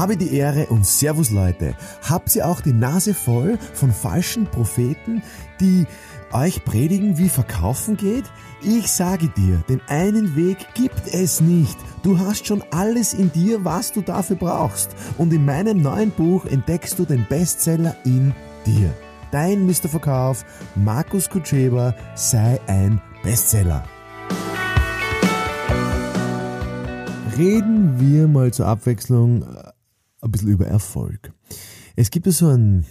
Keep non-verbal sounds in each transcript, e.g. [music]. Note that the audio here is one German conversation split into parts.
Habe die Ehre und Servus Leute. Habt ihr auch die Nase voll von falschen Propheten, die euch predigen, wie verkaufen geht? Ich sage dir, den einen Weg gibt es nicht. Du hast schon alles in dir, was du dafür brauchst. Und in meinem neuen Buch entdeckst du den Bestseller in dir. Dein Mr. Verkauf, Markus Kutscheba, sei ein Bestseller. Reden wir mal zur Abwechslung äh, ein bisschen über Erfolg. Es gibt ja so, ein,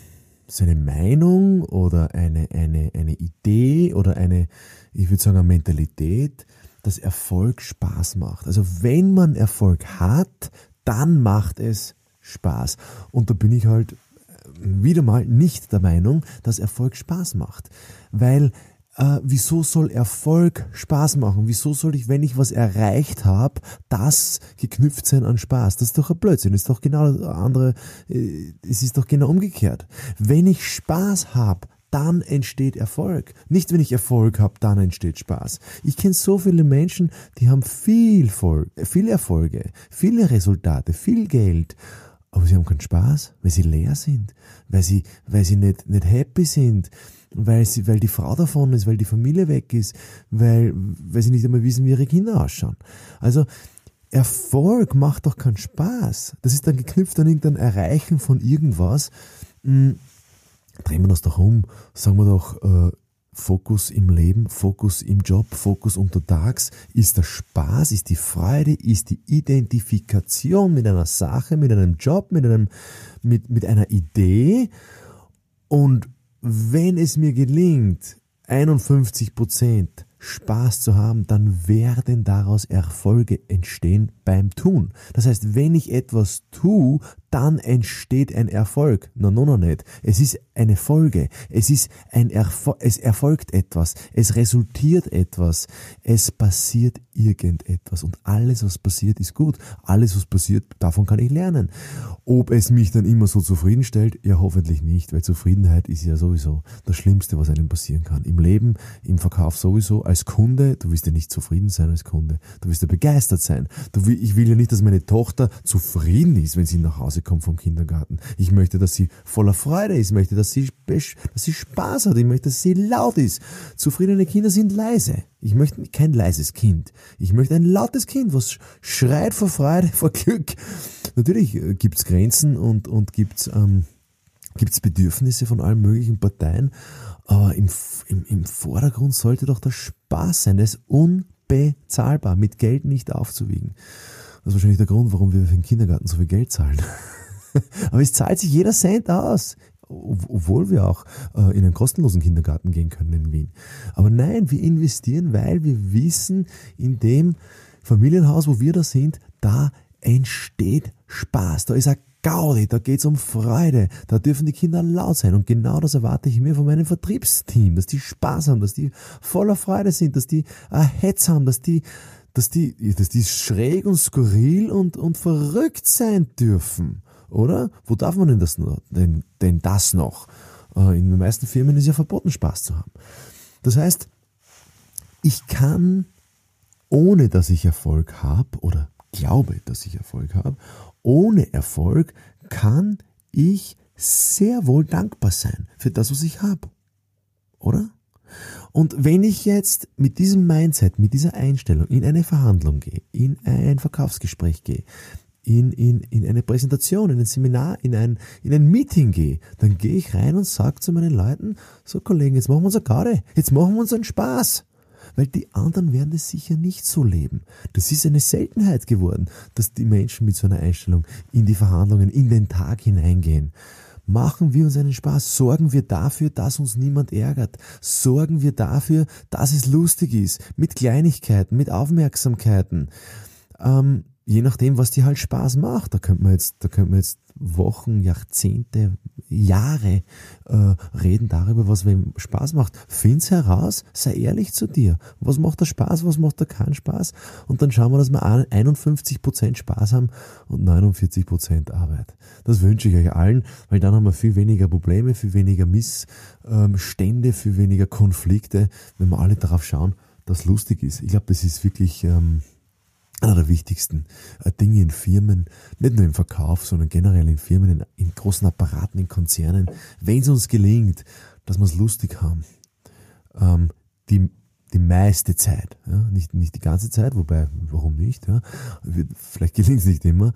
so eine Meinung oder eine, eine, eine Idee oder eine, ich würde sagen, eine Mentalität, dass Erfolg Spaß macht. Also wenn man Erfolg hat, dann macht es Spaß. Und da bin ich halt wieder mal nicht der Meinung, dass Erfolg Spaß macht. Weil äh, wieso soll Erfolg Spaß machen? Wieso soll ich, wenn ich was erreicht habe, das geknüpft sein an Spaß? Das ist doch ein Blödsinn. Das ist doch genau andere, äh, es ist doch genau umgekehrt. Wenn ich Spaß habe, dann entsteht Erfolg. Nicht, wenn ich Erfolg habe, dann entsteht Spaß. Ich kenne so viele Menschen, die haben viel, Vol viel Erfolge, viele Resultate, viel Geld aber sie haben keinen Spaß, weil sie leer sind, weil sie, weil sie nicht, nicht happy sind, weil sie, weil die Frau davon ist, weil die Familie weg ist, weil, weil sie nicht einmal wissen, wie ihre Kinder ausschauen. Also, Erfolg macht doch keinen Spaß. Das ist dann geknüpft an irgendein Erreichen von irgendwas. Hm, drehen wir das doch um. Sagen wir doch, äh, Fokus im Leben, Fokus im Job, Fokus untertags ist der Spaß, ist die Freude, ist die Identifikation mit einer Sache, mit einem Job, mit, einem, mit, mit einer Idee. Und wenn es mir gelingt, 51 Prozent Spaß zu haben, dann werden daraus Erfolge entstehen beim Tun. Das heißt, wenn ich etwas tue, dann entsteht ein Erfolg. No, no, no, nicht. Es ist eine Folge. Es ist ein Erfol es erfolgt etwas. Es resultiert etwas. Es passiert irgendetwas. Und alles, was passiert, ist gut. Alles, was passiert, davon kann ich lernen. Ob es mich dann immer so zufriedenstellt? Ja, hoffentlich nicht, weil Zufriedenheit ist ja sowieso das Schlimmste, was einem passieren kann. Im Leben, im Verkauf sowieso, als Kunde, du wirst ja nicht zufrieden sein als Kunde. Du wirst ja begeistert sein. Du, ich will ja nicht, dass meine Tochter zufrieden ist, wenn sie nach Hause kommt vom Kindergarten. Ich möchte, dass sie voller Freude ist. Ich möchte, dass sie, dass sie Spaß hat. Ich möchte, dass sie laut ist. Zufriedene Kinder sind leise. Ich möchte kein leises Kind. Ich möchte ein lautes Kind, was schreit vor Freude, [laughs] vor Glück. Natürlich äh, gibt's Grenzen und, und gibt's, ähm, gibt's Bedürfnisse von allen möglichen Parteien. Aber im, im, im Vordergrund sollte doch der Spaß sein. Das ist unbezahlbar, mit Geld nicht aufzuwiegen. Das ist wahrscheinlich der Grund, warum wir für den Kindergarten so viel Geld zahlen. [laughs] Aber es zahlt sich jeder Cent aus. Obwohl wir auch äh, in einen kostenlosen Kindergarten gehen können in Wien. Aber nein, wir investieren, weil wir wissen, in dem Familienhaus, wo wir da sind, da entsteht Spaß. Da ist ein Gaudi, da geht's um Freude, da dürfen die Kinder laut sein und genau das erwarte ich mir von meinem Vertriebsteam, dass die Spaß haben, dass die voller Freude sind, dass die ein Hetz haben, dass die, dass die, dass die schräg und skurril und, und verrückt sein dürfen, oder? Wo darf man denn das noch, denn, denn das noch? Äh, in den meisten Firmen ist ja verboten, Spaß zu haben. Das heißt, ich kann, ohne dass ich Erfolg habe oder glaube, dass ich Erfolg habe, ohne Erfolg kann ich sehr wohl dankbar sein für das, was ich habe. Oder? Und wenn ich jetzt mit diesem Mindset, mit dieser Einstellung in eine Verhandlung gehe, in ein Verkaufsgespräch gehe, in, in, in eine Präsentation, in ein Seminar, in ein, in ein Meeting gehe, dann gehe ich rein und sage zu meinen Leuten, so Kollegen, jetzt machen wir uns eine Garde, jetzt machen wir uns einen Spaß weil die anderen werden es sicher nicht so leben. Das ist eine Seltenheit geworden, dass die Menschen mit so einer Einstellung in die Verhandlungen, in den Tag hineingehen. Machen wir uns einen Spaß, sorgen wir dafür, dass uns niemand ärgert, sorgen wir dafür, dass es lustig ist, mit Kleinigkeiten, mit Aufmerksamkeiten. Ähm, je nachdem, was dir halt Spaß macht. Da könnte man jetzt, da könnte man jetzt Wochen, Jahrzehnte, Jahre äh, reden darüber, was wem Spaß macht. Find's heraus, sei ehrlich zu dir. Was macht da Spaß, was macht da keinen Spaß? Und dann schauen wir, dass wir 51% Spaß haben und 49% Arbeit. Das wünsche ich euch allen, weil dann haben wir viel weniger Probleme, viel weniger Missstände, viel weniger Konflikte, wenn wir alle darauf schauen, dass lustig ist. Ich glaube, das ist wirklich ähm, einer der wichtigsten äh, Dinge in Firmen, nicht nur im Verkauf, sondern generell in Firmen, in, großen Apparaten, in Konzernen, wenn es uns gelingt, dass wir es lustig haben, ähm, die, die meiste Zeit, ja, nicht, nicht die ganze Zeit, wobei, warum nicht, ja, vielleicht [laughs] gelingt es nicht immer,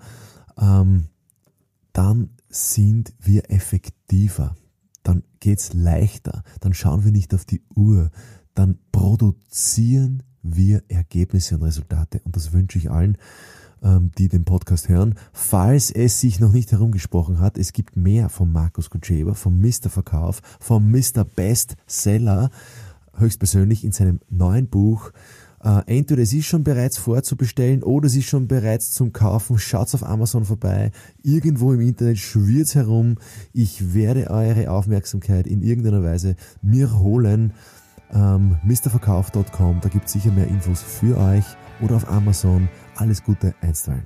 ähm, dann sind wir effektiver, dann geht's leichter, dann schauen wir nicht auf die Uhr, dann produzieren wir Ergebnisse und Resultate. Und das wünsche ich allen, ähm, die den Podcast hören. Falls es sich noch nicht herumgesprochen hat, es gibt mehr von Markus Kutscheber, vom Mr. Verkauf, vom Mr. Bestseller, höchstpersönlich in seinem neuen Buch. Äh, entweder es ist schon bereits vorzubestellen oder es ist schon bereits zum Kaufen. Schaut auf Amazon vorbei. Irgendwo im Internet schwirrt herum. Ich werde eure Aufmerksamkeit in irgendeiner Weise mir holen ähm, mrverkauf.com, da gibt es sicher mehr Infos für euch oder auf Amazon. Alles Gute, einstweilen.